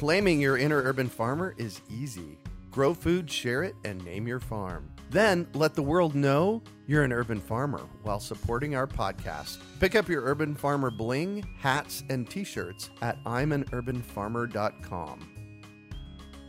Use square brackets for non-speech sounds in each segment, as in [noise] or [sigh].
Claiming your inner urban farmer is easy. Grow food, share it, and name your farm. Then let the world know you're an urban farmer while supporting our podcast. Pick up your Urban Farmer bling, hats, and t shirts at I'mAnUrbanFarmer.com.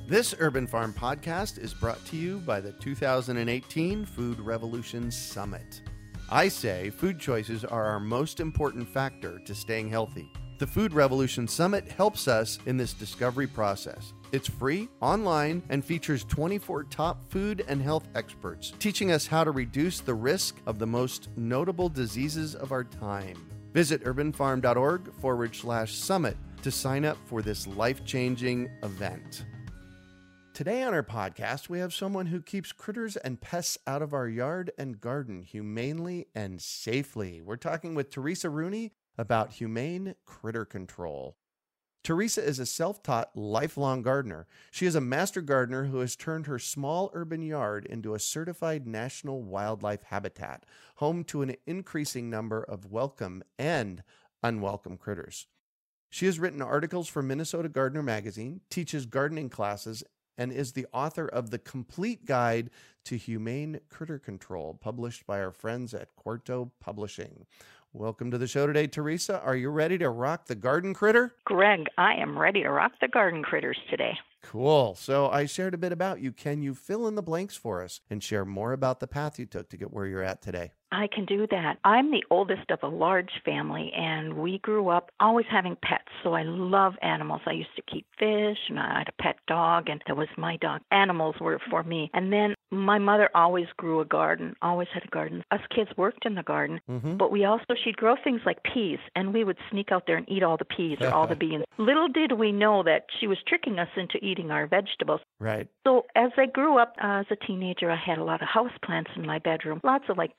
This Urban Farm podcast is brought to you by the 2018 Food Revolution Summit. I say food choices are our most important factor to staying healthy. The Food Revolution Summit helps us in this discovery process. It's free, online, and features 24 top food and health experts teaching us how to reduce the risk of the most notable diseases of our time. Visit urbanfarm.org forward slash summit to sign up for this life changing event. Today on our podcast, we have someone who keeps critters and pests out of our yard and garden humanely and safely. We're talking with Theresa Rooney about humane critter control. Theresa is a self taught lifelong gardener. She is a master gardener who has turned her small urban yard into a certified national wildlife habitat, home to an increasing number of welcome and unwelcome critters. She has written articles for Minnesota Gardener Magazine, teaches gardening classes, and is the author of The Complete Guide to Humane Critter Control, published by our friends at Quarto Publishing. Welcome to the show today, Theresa. Are you ready to rock the garden critter? Greg, I am ready to rock the garden critters today. Cool. So I shared a bit about you. Can you fill in the blanks for us and share more about the path you took to get where you're at today? I can do that. I'm the oldest of a large family, and we grew up always having pets. So I love animals. I used to keep fish, and I had a pet dog, and that was my dog. Animals were for me. And then my mother always grew a garden, always had a garden. Us kids worked in the garden, mm-hmm. but we also, she'd grow things like peas, and we would sneak out there and eat all the peas or all the [laughs] beans. Little did we know that she was tricking us into eating our vegetables. Right. So as I grew up uh, as a teenager, I had a lot of house plants in my bedroom, lots of like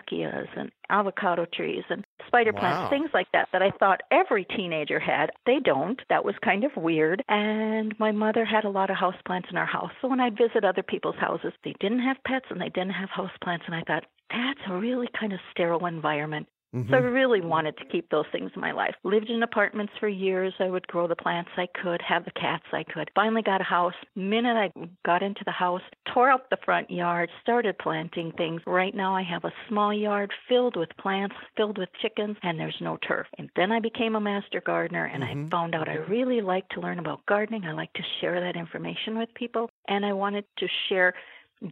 Dieffenbachias and avocado trees and spider plants, Wow. things like that that I thought every teenager had. They don't. That was kind of weird. And my mother had a lot of house plants in our house. So when I'd visit other people's houses, they didn't have pets and they didn't have house plants and I thought that's a really kind of sterile environment. So I Mhm. really wanted to keep those things in my life. Lived in apartments for years. I would grow the plants I could, have the cats I could. Finally got a house. Minute I got into the house, tore up the front yard, started planting things. Right now I have a small yard filled with plants, filled with chickens, and there's no turf. And then I became a master gardener and Mhm. I found out I really like to learn about gardening. I like to share that information with people and I wanted to share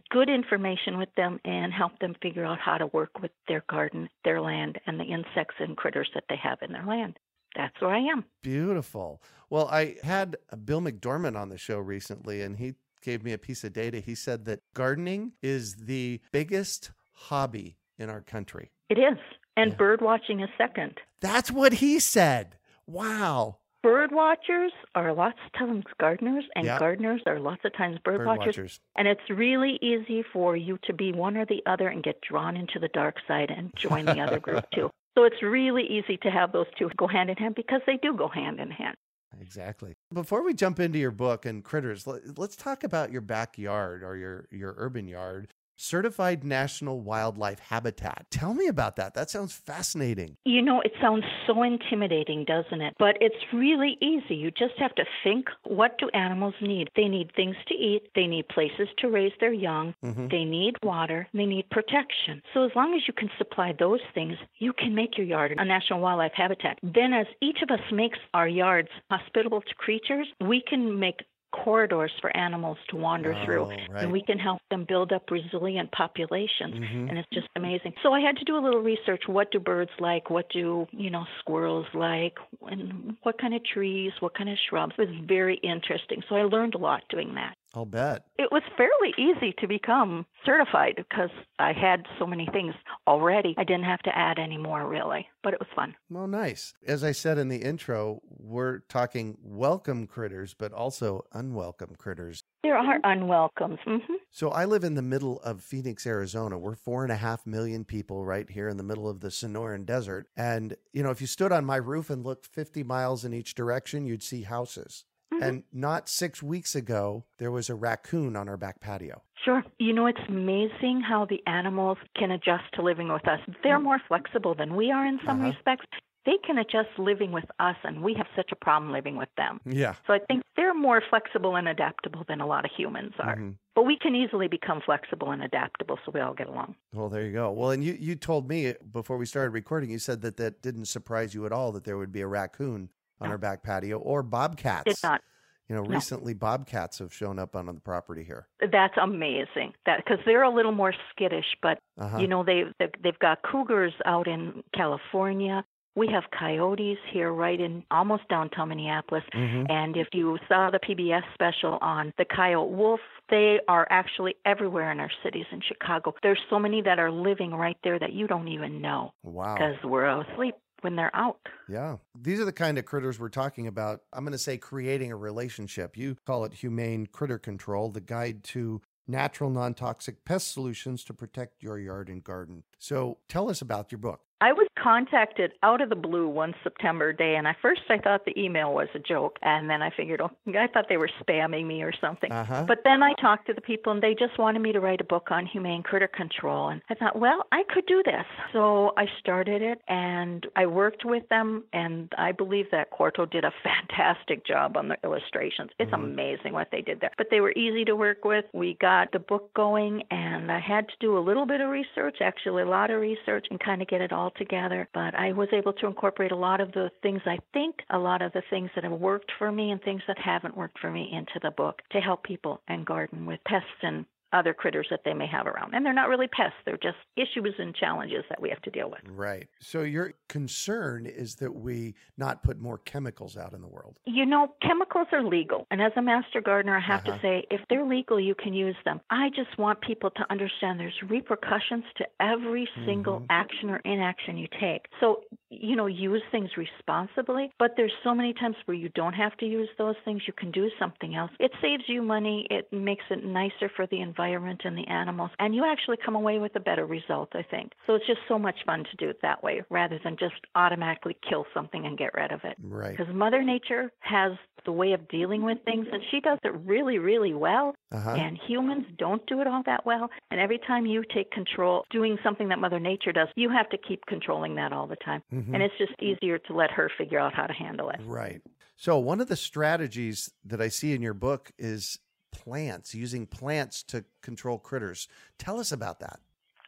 good information with them and help them figure out how to work with their garden, their land, and the insects and critters that they have in their land. That's where I am. Beautiful. Well, I had Bill McDormand on the show recently, and he gave me a piece of data. He said that gardening is the biggest hobby in our country. It is. And Yeah. bird watching is second. That's what he said. Wow. Bird watchers are lots of times gardeners, and Yeah. gardeners are lots of times bird, Bird watchers. watchers. And it's really easy for you to be one or the other and get drawn into the dark side and join the other group too. [laughs] So it's really easy to have those two go hand in hand because they do go hand in hand. Exactly. Before we jump into your book and critters, let, let's talk about your backyard or your, your urban yard. Certified National Wildlife Habitat. Tell me about that. That sounds fascinating. You know, it sounds so intimidating, doesn't it? But it's really easy. You just have to think what do animals need? They need things to eat, they need places to raise their young, Mhm. they need water, they need protection. So as long as you can supply those things, you can make your yard a national wildlife habitat. Then as each of us makes our yards hospitable to creatures, we can make corridors for animals to wander through. Oh, right. And we can help them build up resilient populations. Mhm. And it's just amazing. So I had to do a little research. What do birds like? What do, you know, squirrels like? And what kind of trees? What kind of shrubs? It was very interesting. So I learned a lot doing that. I'll bet. It was fairly easy to become certified because I had so many things already. I didn't have to add any more really, but it was fun. Well, nice. As I said in the intro, we're talking welcome critters, but also unwelcome critters. There are unwelcomes. hmm So I live in the middle of Phoenix, Arizona. We're four and a half million people right here in the middle of the Sonoran Desert. And, you know, if you stood on my roof and looked 50 miles in each direction, you'd see houses. Mhm. And not six weeks ago, there was a raccoon on our back patio. Sure. You know, it's amazing how the animals can adjust to living with us. They're more flexible than we are in some Uh-huh. respects. They can adjust living with us, and we have such a problem living with them. Yeah. So I think they're more flexible and adaptable than a lot of humans are. Mhm. But we can easily become flexible and adaptable so we all get along. Well, there you go. Well, and you, you told me before we started recording, you said that that didn't surprise you at all that there would be a raccoon on No. our back patio or bobcats. Did not. You know, No. recently bobcats have shown up on the property here. That's amazing. That because they're a little more skittish, but Uh-huh. you know they they've, they've got cougars out in California. We have coyotes here, right in almost downtown Minneapolis. Mhm. And if you saw the PBS special on the coyote wolf, they are actually everywhere in our cities in Chicago. There's so many that are living right there that you don't even know Wow. because we're asleep when they're out. Yeah. These are the kind of critters we're talking about. I'm going to say creating a relationship. You call it humane critter control, the guide to natural non toxic pest solutions to protect your yard and garden. So tell us about your book. I was contacted out of the blue one September day, and at first I thought the email was a joke, and then I figured, oh, I thought they were spamming me or something. Uh huh. But then I talked to the people, and they just wanted me to write a book on humane critter control. And I thought, well, I could do this. So I started it, and I worked with them, and I believe that Quarto did a [laughs] fantastic job on the illustrations. It's Mhm. amazing what they did there. But they were easy to work with. We got the book going, and I had to do a little bit of research, actually a lot of research, and kind of get it all together. But I was able to incorporate a lot of the things I think, a lot of the things that have worked for me, and things that haven't worked for me into the book to help people and garden with pests and other critters that they may have around. And they're not really pests, they're just issues and challenges that we have to deal with. Right. So your concern is that we not put more chemicals out in the world. You know, chemicals are legal. And as a master gardener, I have Uh-huh. to say, if they're legal, you can use them. I just want people to understand there's repercussions to every single Mhm. action or inaction you take. So, you know, use things responsibly, but there's so many times where you don't have to use those things. You can do something else. It saves you money, it makes it nicer for the environment and the animals, and you actually come away with a better result, I think. So it's just so much fun to do it that way rather than just automatically kill something and get rid of it. Right. Because Mother Nature has the way of dealing with things, and she does it really, really well. Uh huh. And humans don't do it all that well. And every time you take control doing something that Mother Nature does, you have to keep controlling that all the time. Mhm. And it's just easier to let her figure out how to handle it. Right. So, one of the strategies that I see in your book is plants, using plants to control critters. Tell us about that.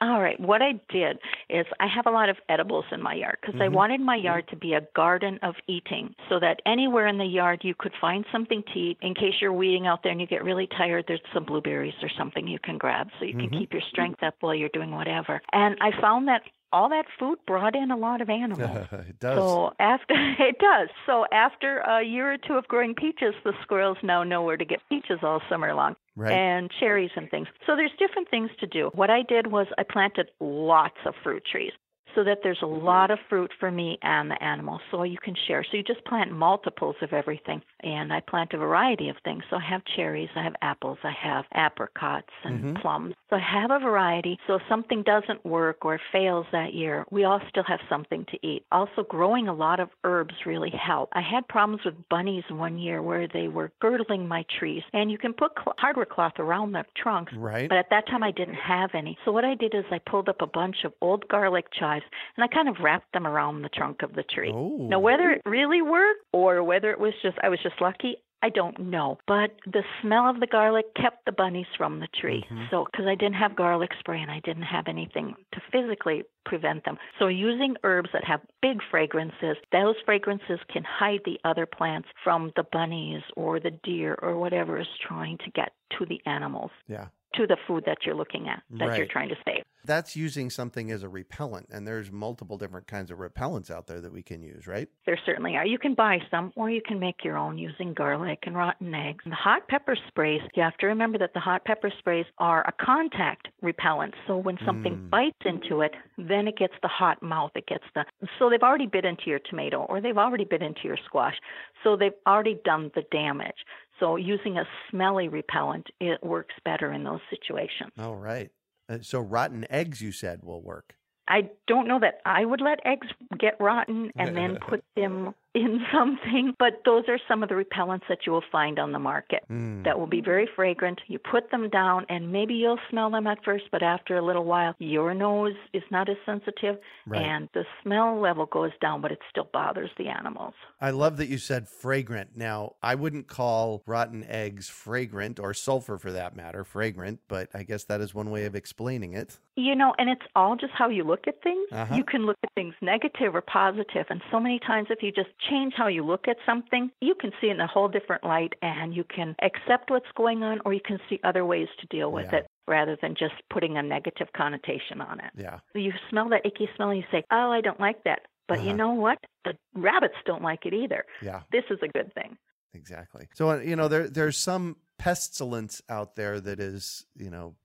All right. What I did is I have a lot of edibles in my yard because I Mhm. wanted my yard to be a garden of eating so that anywhere in the yard you could find something to eat. In case you're weeding out there and you get really tired, there's some blueberries or something you can grab so you can Mhm. keep your strength up while you're doing whatever. And I found that all that food brought in a lot of [laughs] animals. it does. So after [laughs] it does. So after a year or two of growing peaches, the squirrels now know where to get peaches all summer long right. and cherries and things. So there's different things to do. What I did was I planted lots of fruit trees so that there's a lot of fruit for me and the animals so you can share. So you just plant multiples of everything. And I plant a variety of things. So I have cherries, I have apples, I have apricots and Mhm. plums. So I have a variety. So if something doesn't work or fails that year, we all still have something to eat. Also, growing a lot of herbs really help. I had problems with bunnies one year where they were girdling my trees. And you can put cl- hardware cloth around the trunks. right. But at that time, I didn't have any. So what I did is I pulled up a bunch of old garlic chives and I kind of wrapped them around the trunk of the tree. oh. Now, whether it really worked or whether it was just I was just lucky, I don't know. But the smell of the garlic kept the bunnies from the tree. Mhm. So, because I didn't have garlic spray and I didn't have anything to physically prevent them. So, using herbs that have big fragrances, those fragrances can hide the other plants from the bunnies or the deer or whatever is trying to get to the animals, Yeah. To the food that you're looking at, that you're trying to save. That's using something as a repellent, and there's multiple different kinds of repellents out there that we can use, right? There certainly are. You can buy some, or you can make your own using garlic and rotten eggs. The hot pepper sprays, you have to remember that the hot pepper sprays are a contact repellent. So when something Mm. bites into it, then it gets the hot mouth. It gets the. So they've already bit into your tomato, or they've already bit into your squash. So they've already done the damage. So using a smelly repellent, it works better in those situations. All right. Uh, so rotten eggs, you said, will work. I don't know that I would let eggs get rotten and then [laughs] put them in [laughs] something, but those are some of the repellents that you will find on the market Mm. that will be very fragrant. You put them down, and maybe you'll smell them at first, but after a little while, your nose is not as sensitive, Right. and the smell level goes down, but it still bothers the animals. I love that you said fragrant. Now, I wouldn't call rotten eggs fragrant or sulfur for that matter fragrant, but I guess that is one way of explaining it. You know, and it's all just how you look at things. Uh-huh. You can look at things negative or positive, and so many times if you just change how you look at something, you can see it in a whole different light and you can accept what's going on or you can see other ways to deal with Yeah. it rather than just putting a negative connotation on it. Yeah. You smell that icky smell and you say, "Oh, I don't like that." But you Uh-huh. know what? The rabbits don't like it either. Yeah. This is a good thing. Exactly. So uh, you know there there's some pestilence out there that is you know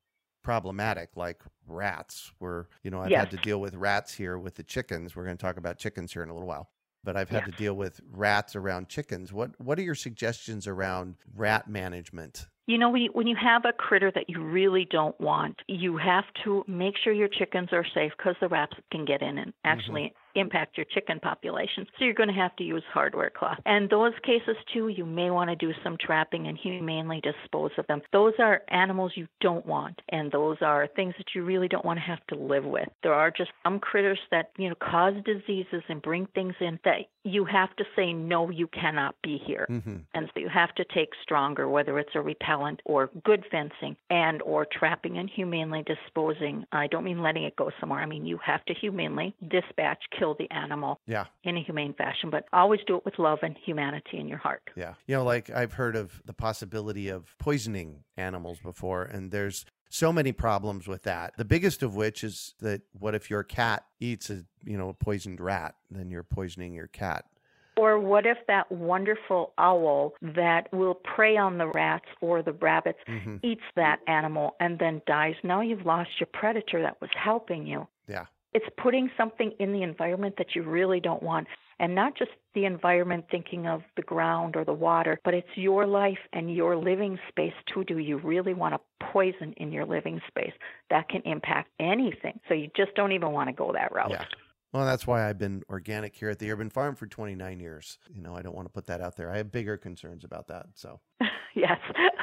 problematic, like rats. Where you know I've Yes. had to deal with rats here with the chickens. We're going to talk about chickens here in a little while. But I've had Yeah. to deal with rats around chickens. What what are your suggestions around rat management? You know, when you, when you have a critter that you really don't want, you have to make sure your chickens are safe because the rats can get in and mm-hmm. actually impact your chicken population. So you're going to have to use hardware cloth. And those cases too, you may want to do some trapping and humanely dispose of them. Those are animals you don't want, and those are things that you really don't want to have to live with. There are just some critters that you know cause diseases and bring things in that you have to say no, you cannot be here Mm-hmm. and so you have to take stronger whether it's a repellent or good fencing and or trapping and humanely disposing i don't mean letting it go somewhere i mean you have to humanely dispatch kill the animal Yeah. in a humane fashion but always do it with love and humanity in your heart Yeah. You know, like I've heard of the possibility of poisoning animals before, and there's so many problems with that. The biggest of which is that what if your cat eats a, you know, a poisoned rat, then you're poisoning your cat. or what if that wonderful owl that will prey on the rats or the rabbits hmm eats that animal and then dies now you've lost your predator that was helping you Yeah. It's putting something in the environment that you really don't want and not just the environment thinking of the ground or the water but it's your life and your living space too do you really want to poison in your living space that can impact anything so you just don't even want to go that route Yeah. Well, that's why I've been organic here at the Urban Farm for 29 years. You know, I don't want to put that out there. I have bigger concerns about that. So, [laughs] yes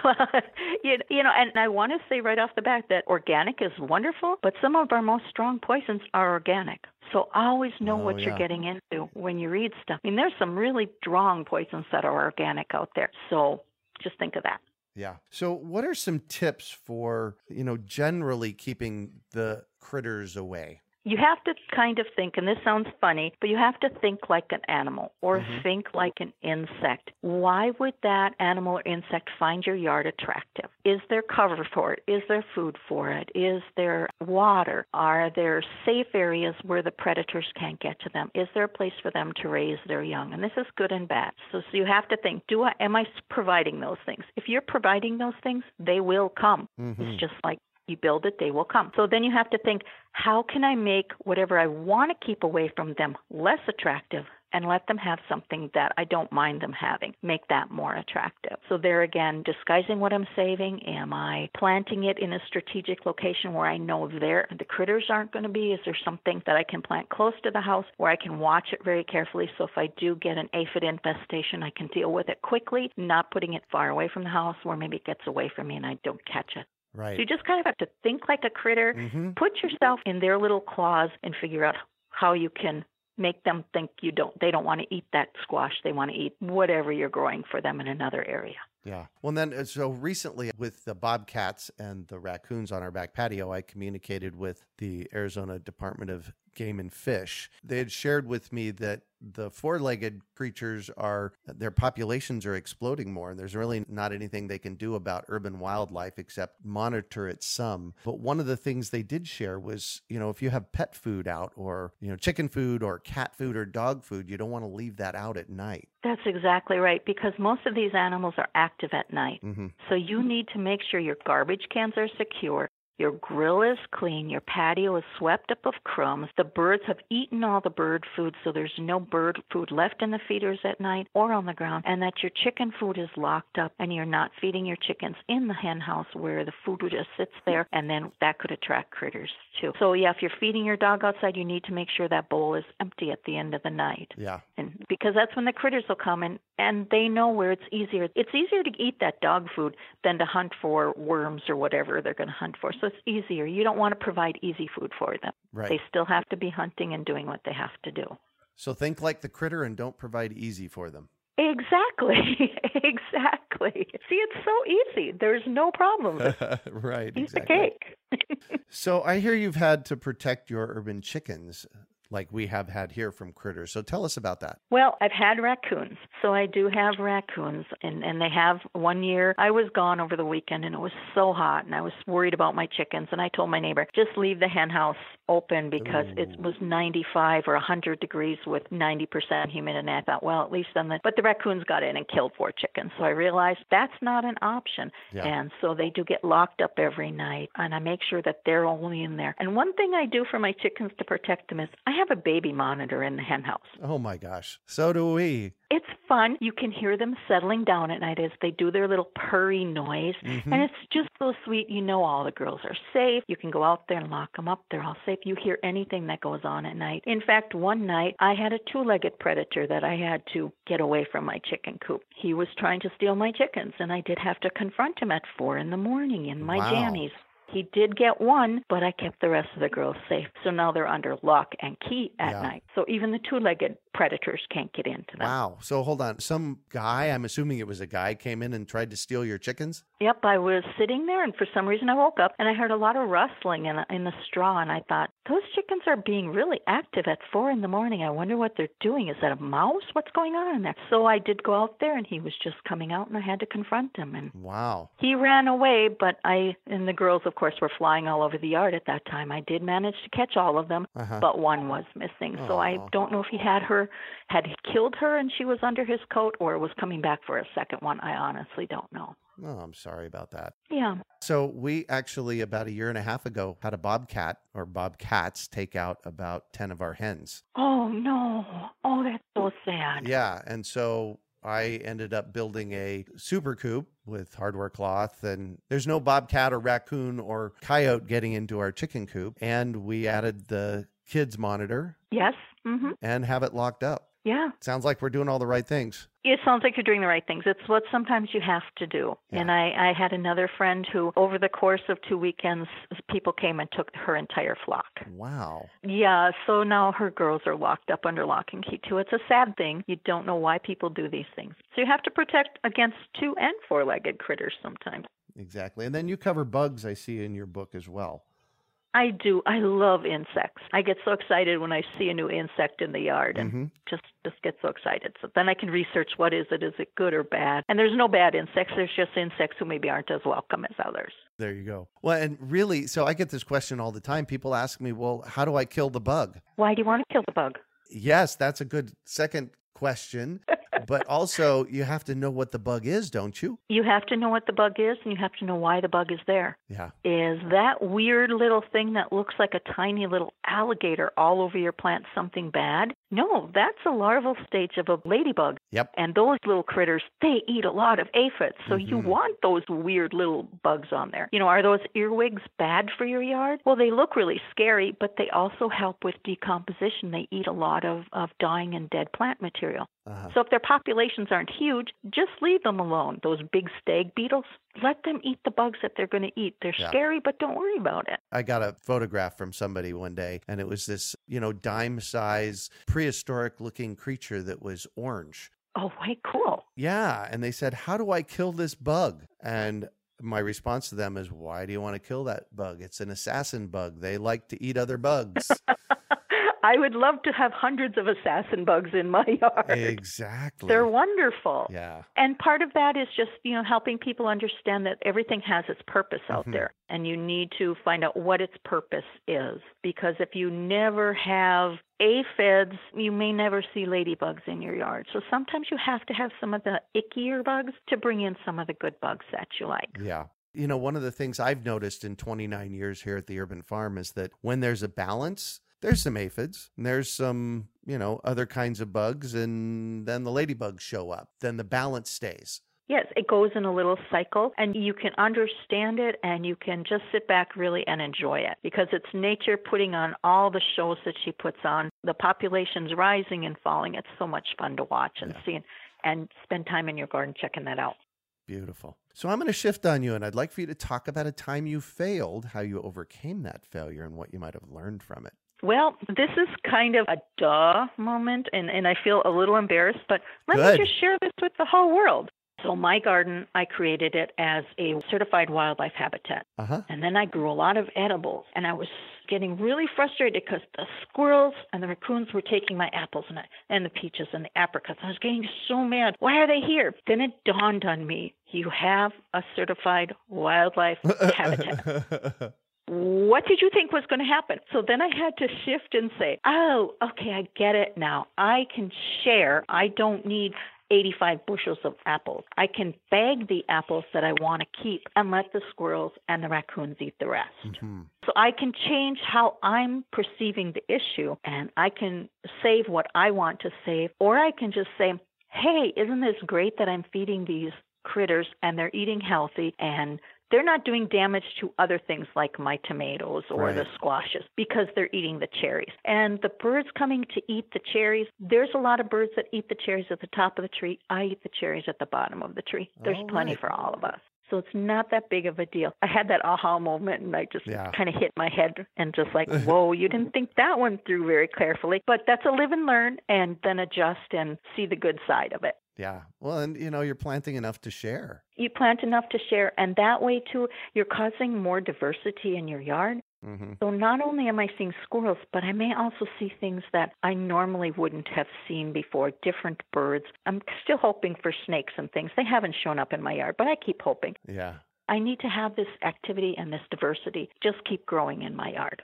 well [laughs] you, you know and i want to say right off the bat that organic is wonderful but some of our most strong poisons are organic so always know Oh, what yeah. you're getting into when you read stuff i mean there's some really strong poisons that are organic out there so just think of that yeah. So, what are some tips for, you know, generally keeping the critters away? You have to kind of think, and this sounds funny, but you have to think like an animal or Mhm. think like an insect. Why would that animal or insect find your yard attractive? Is there cover for it? Is there food for it? Is there water? Are there safe areas where the predators can't get to them? Is there a place for them to raise their young? And this is good and bad. So, so you have to think, do I am I providing those things? If you're providing those things, they will come. Mhm. It's just like you build it, they will come. So then you have to think, how can I make whatever I want to keep away from them less attractive and let them have something that I don't mind them having? Make that more attractive. So there again, disguising what I'm saving. Am I planting it in a strategic location where I know there the critters aren't going to be? Is there something that I can plant close to the house where I can watch it very carefully so if I do get an aphid infestation, I can deal with it quickly, not putting it far away from the house where maybe it gets away from me and I don't catch it. So you just kind of have to think like a critter, hmm put yourself in their little claws, and figure out how you can make them think you don't they don't want to eat that squash they want to eat whatever you're growing for them in another area. Yeah. Well, then, uh, so recently with the bobcats and the raccoons on our back patio, I communicated with the Arizona Department of Game and Fish. They had shared with me that the four legged creatures are, their populations are exploding more. And there's really not anything they can do about urban wildlife except monitor it some. But one of the things they did share was, you know, if you have pet food out or, you know, chicken food or cat food or dog food, you don't want to leave that out at night. That's exactly right because most of these animals are active at night. Mm-hmm. So you need to make sure your garbage cans are secure. Your grill is clean. Your patio is swept up of crumbs. The birds have eaten all the bird food, so there's no bird food left in the feeders at night or on the ground. And that your chicken food is locked up and you're not feeding your chickens in the hen house where the food just sits there, and then that could attract critters too. So, yeah, if you're feeding your dog outside, you need to make sure that bowl is empty at the end of the night. Yeah. And because that's when the critters will come and, and they know where it's easier. It's easier to eat that dog food than to hunt for worms or whatever they're going to hunt for. So it's easier. You don't want to provide easy food for them. Right. They still have to be hunting and doing what they have to do. So think like the critter and don't provide easy for them. Exactly. [laughs] exactly. See, it's so easy. There's no problem. [laughs] right. Piece exactly. of cake. [laughs] so I hear you've had to protect your urban chickens like we have had here from critters. So tell us about that. Well, I've had raccoons. So I do have raccoons and and they have one year I was gone over the weekend and it was so hot and I was worried about my chickens and I told my neighbor, just leave the hen house open because Ooh. it was 95 or 100 degrees with 90% humidity and I thought, well, at least then the but the raccoons got in and killed four chickens. So I realized that's not an option. Yeah. And so they do get locked up every night and I make sure that they're only in there. And one thing I do for my chickens to protect them is I have a baby monitor in the hen house. Oh my gosh. So do we. It's fun. You can hear them settling down at night as they do their little purry noise. Mm-hmm. And it's just so sweet. You know all the girls are safe. You can go out there and lock them up. They're all safe. You hear anything that goes on at night. In fact, one night I had a two legged predator that I had to get away from my chicken coop. He was trying to steal my chickens, and I did have to confront him at four in the morning in my wow. jammies. He did get one, but I kept the rest of the girls safe. So now they're under lock and key at yeah. night. So even the two legged predators can't get into them. Wow. So hold on. Some guy, I'm assuming it was a guy, came in and tried to steal your chickens? Yep. I was sitting there, and for some reason I woke up and I heard a lot of rustling in, in the straw. And I thought, those chickens are being really active at four in the morning. I wonder what they're doing. Is that a mouse? What's going on in there? So I did go out there, and he was just coming out, and I had to confront him. And wow. He ran away, but I, and the girls, of course, were flying all over the yard at that time. I did manage to catch all of them, uh-huh. but one was missing. So I don't know if he had her had killed her and she was under his coat or was coming back for a second one. I honestly don't know. Oh, I'm sorry about that. Yeah. So we actually about a year and a half ago had a bobcat or bobcats take out about 10 of our hens. Oh no. Oh, that's so sad. Yeah, and so I ended up building a super coop with hardware cloth and there's no bobcat or raccoon or coyote getting into our chicken coop and we added the kids monitor. Yes. Mm-hmm. And have it locked up. Yeah. Sounds like we're doing all the right things. It sounds like you're doing the right things. It's what sometimes you have to do. Yeah. And I, I had another friend who, over the course of two weekends, people came and took her entire flock. Wow. Yeah, so now her girls are locked up under lock and key too. It's a sad thing. You don't know why people do these things. So you have to protect against two and four legged critters sometimes. Exactly. And then you cover bugs, I see in your book as well. I do. I love insects. I get so excited when I see a new insect in the yard and mm-hmm. just just get so excited. So then I can research what is it? Is it good or bad? And there's no bad insects. There's just insects who maybe aren't as welcome as others. There you go. Well, and really, so I get this question all the time. People ask me, "Well, how do I kill the bug?" Why do you want to kill the bug? Yes, that's a good second question. [laughs] but also, you have to know what the bug is, don't you? You have to know what the bug is, and you have to know why the bug is there. Yeah. Is that weird little thing that looks like a tiny little alligator all over your plant something bad? No, that's a larval stage of a ladybug. Yep. And those little critters, they eat a lot of aphids. So mm-hmm. you want those weird little bugs on there. You know, are those earwigs bad for your yard? Well, they look really scary, but they also help with decomposition. They eat a lot of, of dying and dead plant material material. Uh-huh. So if their populations aren't huge, just leave them alone. Those big stag beetles, let them eat the bugs that they're going to eat. They're Yeah. scary, but don't worry about it. I got a photograph from somebody one day, and it was this, you know, dime size, prehistoric looking creature that was orange. Oh, way cool. Yeah. And they said, How do I kill this bug? And my response to them is, Why do you want to kill that bug? It's an assassin bug. They like to eat other bugs. [laughs] I would love to have hundreds of assassin bugs in my [laughs] yard. exactly. They're wonderful. yeah. And part of that is just, you know, helping people understand that everything has its purpose out Mhm. there. And you need to find out what its purpose is. Because if you never have aphids, you may never see ladybugs in your yard. So sometimes you have to have some of the ickier bugs to bring in some of the good bugs that you like. Yeah. You know, one of the things I've noticed in 29 years here at the urban farm is that when there's a balance, there's some aphids, and there's some, you know, other kinds of bugs, and then the ladybugs show up. Then the balance stays. Yes, it goes in a little cycle and you can understand it and you can just sit back really and enjoy it because it's nature putting on all the shows that she puts on. The population's rising and falling. It's so much fun to watch and Yeah. see and, and spend time in your garden checking that out. Beautiful. So I'm going to shift on you, and I'd like for you to talk about a time you failed, how you overcame that failure, and what you might have learned from it. Well, this is kind of a duh moment and, and I feel a little embarrassed, but let Good. me just share this with the whole world. So my garden, I created it as a certified wildlife habitat. Uh huh. And then I grew a lot of edibles, and I was getting really frustrated because the squirrels and the raccoons were taking my apples and, I, and the peaches and the apricots. I was getting so mad. Why are they here? Then it dawned on me you have a certified wildlife [laughs] habitat. [laughs] What did you think was going to happen? So then I had to shift and say, oh, okay, I get it now. I can share. I don't need 85 bushels of apples. I can bag the apples that I want to keep and let the squirrels and the raccoons eat the rest. Mm-hmm. So I can change how I'm perceiving the issue and I can save what I want to save, or I can just say, hey, isn't this great that I'm feeding these critters and they're eating healthy and they're not doing damage to other things like my tomatoes or the squashes because they're eating the cherries. And the birds coming to eat the cherries, there's a lot of birds that eat the cherries at the top of the tree. I eat the cherries at the bottom of the tree. There's All plenty right. for all of us. So it's not that big of a deal. I had that aha moment and I just Yeah. kind of hit my head and just like, [laughs] whoa, you didn't think that one through very carefully. But that's a live and learn and then adjust and see the good side of it. Yeah. Well, and you know, you're planting enough to share. You plant enough to share, and that way too, you're causing more diversity in your yard. Mm-hmm. So not only am I seeing squirrels, but I may also see things that I normally wouldn't have seen before, different birds. I'm still hoping for snakes and things. They haven't shown up in my yard, but I keep hoping. Yeah. I need to have this activity and this diversity just keep growing in my yard.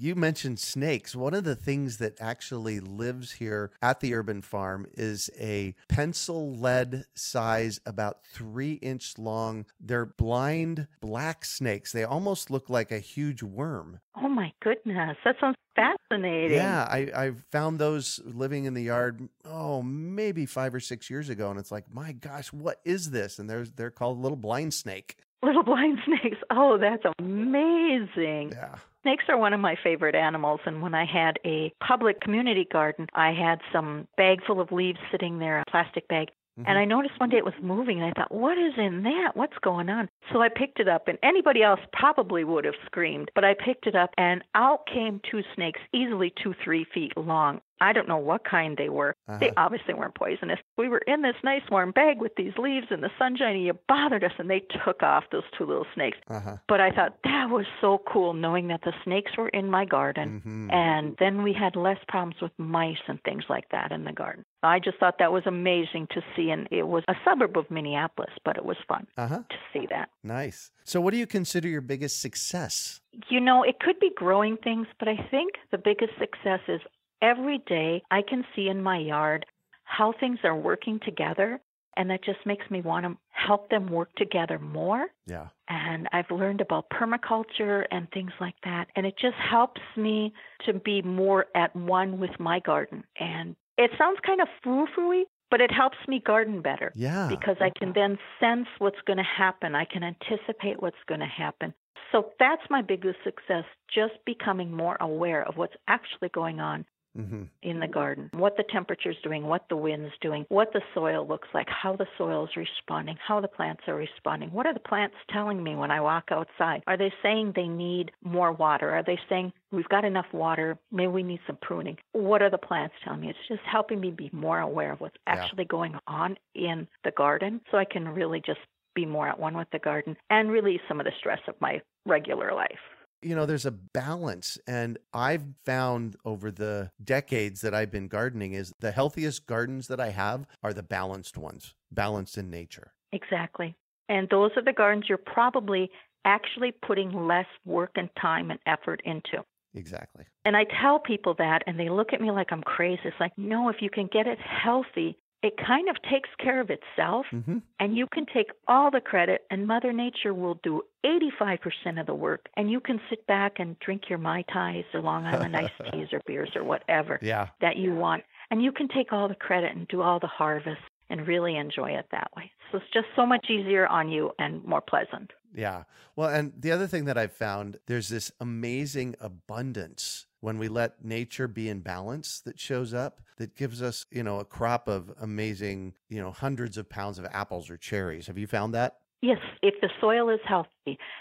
You mentioned snakes. One of the things that actually lives here at the urban farm is a pencil lead size, about three inch long. They're blind black snakes. They almost look like a huge worm. Oh my goodness, that sounds fascinating. Yeah, I, I found those living in the yard, oh, maybe five or six years ago. And it's like, my gosh, what is this? And they're, they're called little blind snake. Little [laughs] blind snakes. Oh, that's amazing. Yeah. Snakes are one of my favorite animals, and when I had a public community garden, I had some bag full of leaves sitting there, a plastic bag, and mm-hmm. I noticed one day it was moving, and I thought, what is in that? What's going on? So I picked it up, and anybody else probably would have screamed, but I picked it up, and out came two snakes, easily two, three feet long. I don't know what kind they were. They Uh-huh. obviously weren't poisonous. We were in this nice warm bag with these leaves and the sunshine, and you bothered us, and they took off those two little snakes. Uh-huh. But I thought that was so cool knowing that the snakes were in my garden. hmm And then we had less problems with mice and things like that in the garden. I just thought that was amazing to see. And it was a suburb of Minneapolis, but it was fun Uh-huh. to see that. Nice. So what do you consider your biggest success? You know, it could be growing things, but I think the biggest success is every day I can see in my yard how things are working together. And that just makes me want to help them work together more. Yeah. and I've learned about permaculture and things like that. And it just helps me to be more at one with my garden. And it sounds kind of foo fooey, but it helps me garden better Yeah. because I can then sense what's going to happen. I can anticipate what's going to happen. So that's my biggest success, just becoming more aware of what's actually going on mm-hmm. in the garden, what the temperature's doing, what the wind's doing, what the soil looks like, how the soil is responding, how the plants are responding. What are the plants telling me when I walk outside? Are they saying they need more water? Are they saying we've got enough water, maybe we need some pruning? What are the plants telling me? It's just helping me be more aware of what's actually going on in the garden so I can really just be more at one with the garden and release some of the stress of my regular life you know, there's a balance. And I've found over the decades that I've been gardening is the healthiest gardens that I have are the balanced ones, balanced in nature. Exactly. And those are the gardens you're probably actually putting less work and time and effort into. Exactly. And I tell people that, and they look at me like I'm crazy. It's like, no, if you can get it healthy, it kind of takes care of itself mm-hmm. and you can take all the credit and mother nature will do 85% of the work and you can sit back and drink your mai tais or long island iced [laughs] teas or beers or whatever yeah. that you want and you can take all the credit and do all the harvest and really enjoy it that way so it's just so much easier on you and more pleasant yeah well and the other thing that i've found there's this amazing abundance when we let nature be in balance that shows up that gives us, you know, a crop of amazing, you know, hundreds of pounds of apples or cherries. Have you found that? Yes, if the soil is healthy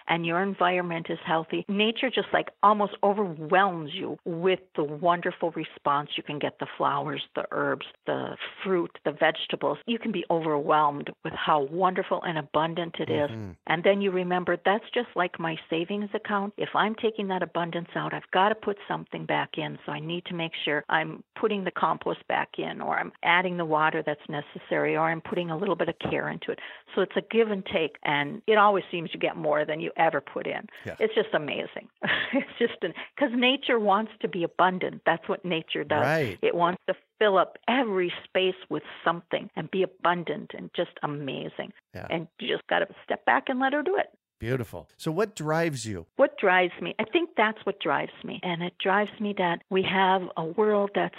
and your environment is healthy, nature just like almost overwhelms you with the wonderful response you can get the flowers, the herbs, the fruit, the vegetables. You can be overwhelmed with how wonderful and abundant it is. Mm-hmm. And then you remember that's just like my savings account. If I'm taking that abundance out, I've got to put something back in. So I need to make sure I'm putting the compost back in or I'm adding the water that's necessary or I'm putting a little bit of care into it. So it's a give and take and it always seems you get more than you ever put in. Yeah. It's just amazing. [laughs] it's just because nature wants to be abundant. That's what nature does. Right. It wants to fill up every space with something and be abundant and just amazing. Yeah. And you just got to step back and let her do it. Beautiful. So, what drives you? What drives me? I think that's what drives me. And it drives me that we have a world that's,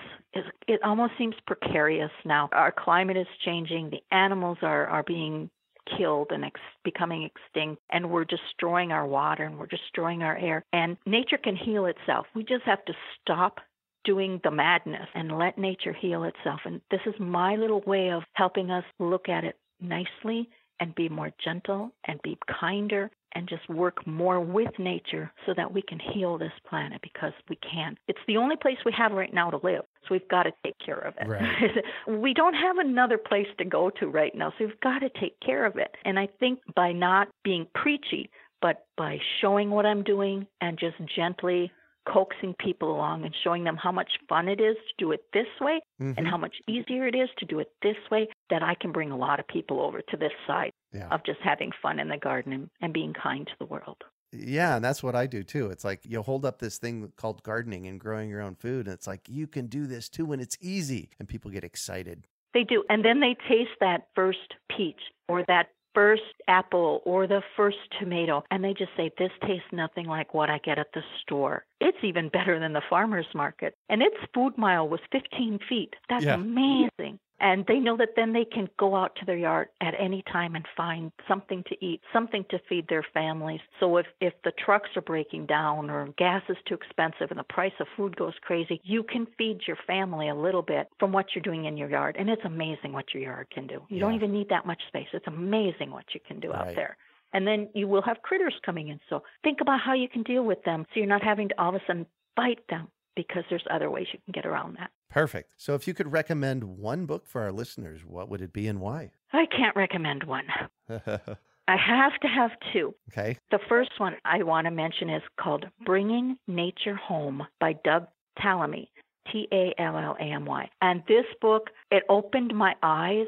it almost seems precarious now. Our climate is changing. The animals are, are being killed and ex- becoming extinct, and we're destroying our water and we're destroying our air. And nature can heal itself. We just have to stop doing the madness and let nature heal itself. And this is my little way of helping us look at it nicely and be more gentle and be kinder and just work more with nature so that we can heal this planet because we can. It's the only place we have right now to live. So we've got to take care of it. Right. [laughs] we don't have another place to go to right now. So we've got to take care of it. And I think by not being preachy, but by showing what I'm doing and just gently coaxing people along and showing them how much fun it is to do it this way mm-hmm. and how much easier it is to do it this way, that I can bring a lot of people over to this side yeah. of just having fun in the garden and, and being kind to the world. Yeah, and that's what I do too. It's like you hold up this thing called gardening and growing your own food, and it's like you can do this too, and it's easy, and people get excited. They do, and then they taste that first peach or that first apple or the first tomato and they just say this tastes nothing like what I get at the store. It's even better than the farmers market. And its food mile was 15 feet. That's yeah. amazing and they know that then they can go out to their yard at any time and find something to eat, something to feed their families. So if if the trucks are breaking down or gas is too expensive and the price of food goes crazy, you can feed your family a little bit from what you're doing in your yard. And it's amazing what your yard can do. You yeah. don't even need that much space. It's amazing what you can do right. out there and then you will have critters coming in. So think about how you can deal with them so you're not having to all of a sudden fight them because there's other ways you can get around that. Perfect. So if you could recommend one book for our listeners, what would it be and why? I can't recommend one. [laughs] I have to have two. Okay. The first one I want to mention is called Bringing Nature Home by Doug Tallamy. T A L L A M Y. And this book, it opened my eyes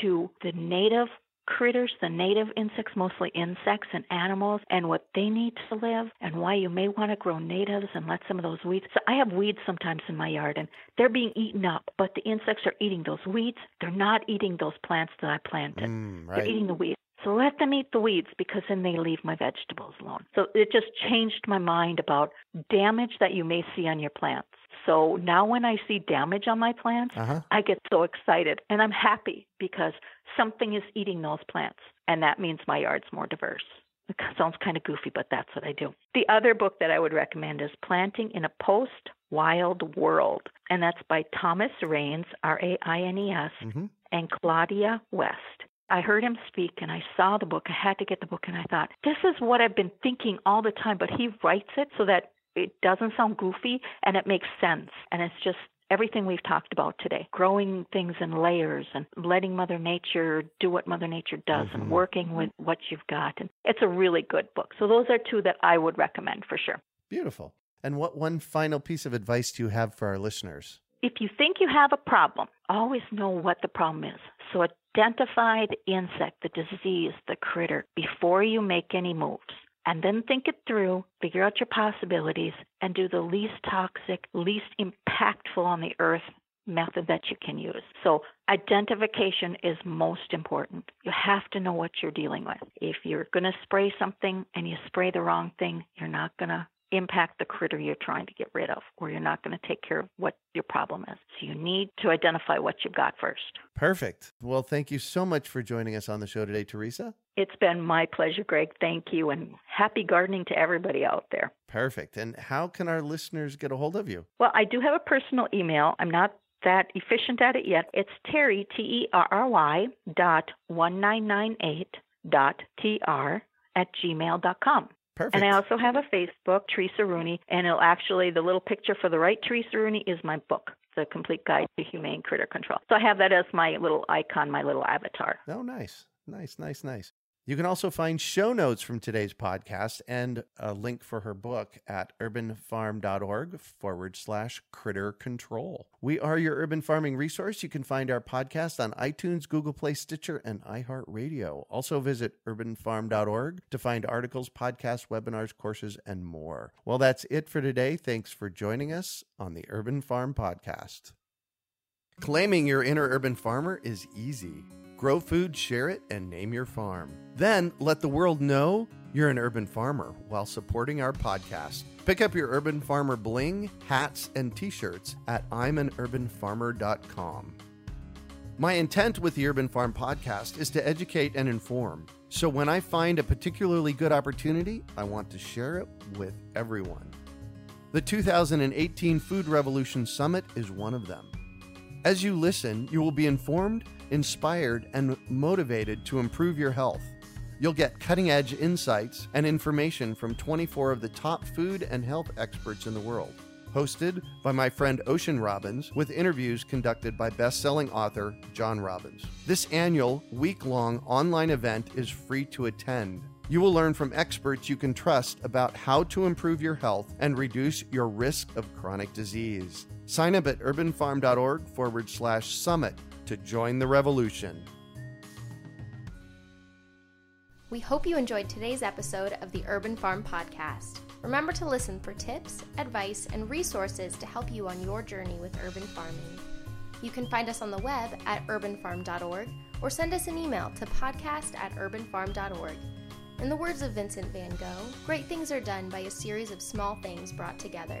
to the native critters, the native insects, mostly insects and animals, and what they need to live, and why you may want to grow natives and let some of those weeds. So I have weeds sometimes in my yard, and they're being eaten up, but the insects are eating those weeds. They're not eating those plants that I planted. Mm, right. They're eating the weeds. So let them eat the weeds because then they leave my vegetables alone. So it just changed my mind about damage that you may see on your plants. So now when I see damage on my plants, uh-huh. I get so excited and I'm happy because something is eating those plants. And that means my yard's more diverse. It sounds kind of goofy, but that's what I do. The other book that I would recommend is Planting in a Post Wild World. And that's by Thomas Raines, R A I N E S, Mm-hmm. and Claudia West. I heard him speak and I saw the book. I had to get the book and I thought, this is what I've been thinking all the time, but he writes it so that it doesn't sound goofy and it makes sense. And it's just everything we've talked about today growing things in layers and letting Mother Nature do what Mother Nature does Mhm. and working with what you've got. And it's a really good book. So those are two that I would recommend for sure. Beautiful. And what one final piece of advice do you have for our listeners? If you think you have a problem, always know what the problem is. So identify the insect, the disease, the critter before you make any moves. And then think it through, figure out your possibilities, and do the least toxic, least impactful on the earth method that you can use. So, identification is most important. You have to know what you're dealing with. If you're going to spray something and you spray the wrong thing, you're not going to impact the critter you're trying to get rid of, or you're not going to take care of what your problem is. So, you need to identify what you've got first. Perfect. Well, thank you so much for joining us on the show today, Theresa. It's been my pleasure, Greg. Thank you, and happy gardening to everybody out there. Perfect. And how can our listeners get a hold of you? Well, I do have a personal email. I'm not that efficient at it yet. It's Terry, T E R R Y, dot 1998 dot TR at gmail dot com. Perfect. And I also have a Facebook, Theresa Rooney, and it'll actually, the little picture for the right Theresa Rooney is my book, The Complete Guide to Humane Critter Control. So I have that as my little icon, my little avatar. Oh, nice. Nice, nice, nice. You can also find show notes from today's podcast and a link for her book at urbanfarm.org forward slash critter control. We are your urban farming resource. You can find our podcast on iTunes, Google Play, Stitcher, and iHeartRadio. Also visit urbanfarm.org to find articles, podcasts, webinars, courses, and more. Well, that's it for today. Thanks for joining us on the Urban Farm Podcast. Claiming your inner urban farmer is easy. Grow food, share it, and name your farm. Then let the world know you're an urban farmer while supporting our podcast. Pick up your Urban Farmer bling, hats, and t shirts at I'mAnUrbanFarmer.com. My intent with the Urban Farm podcast is to educate and inform. So when I find a particularly good opportunity, I want to share it with everyone. The 2018 Food Revolution Summit is one of them. As you listen, you will be informed, inspired, and motivated to improve your health. You'll get cutting edge insights and information from 24 of the top food and health experts in the world. Hosted by my friend Ocean Robbins, with interviews conducted by best selling author John Robbins. This annual week long online event is free to attend. You will learn from experts you can trust about how to improve your health and reduce your risk of chronic disease. Sign up at urbanfarm.org forward slash summit to join the revolution. We hope you enjoyed today's episode of the Urban Farm Podcast. Remember to listen for tips, advice, and resources to help you on your journey with urban farming. You can find us on the web at urbanfarm.org or send us an email to podcast at urbanfarm.org. In the words of Vincent van Gogh, great things are done by a series of small things brought together.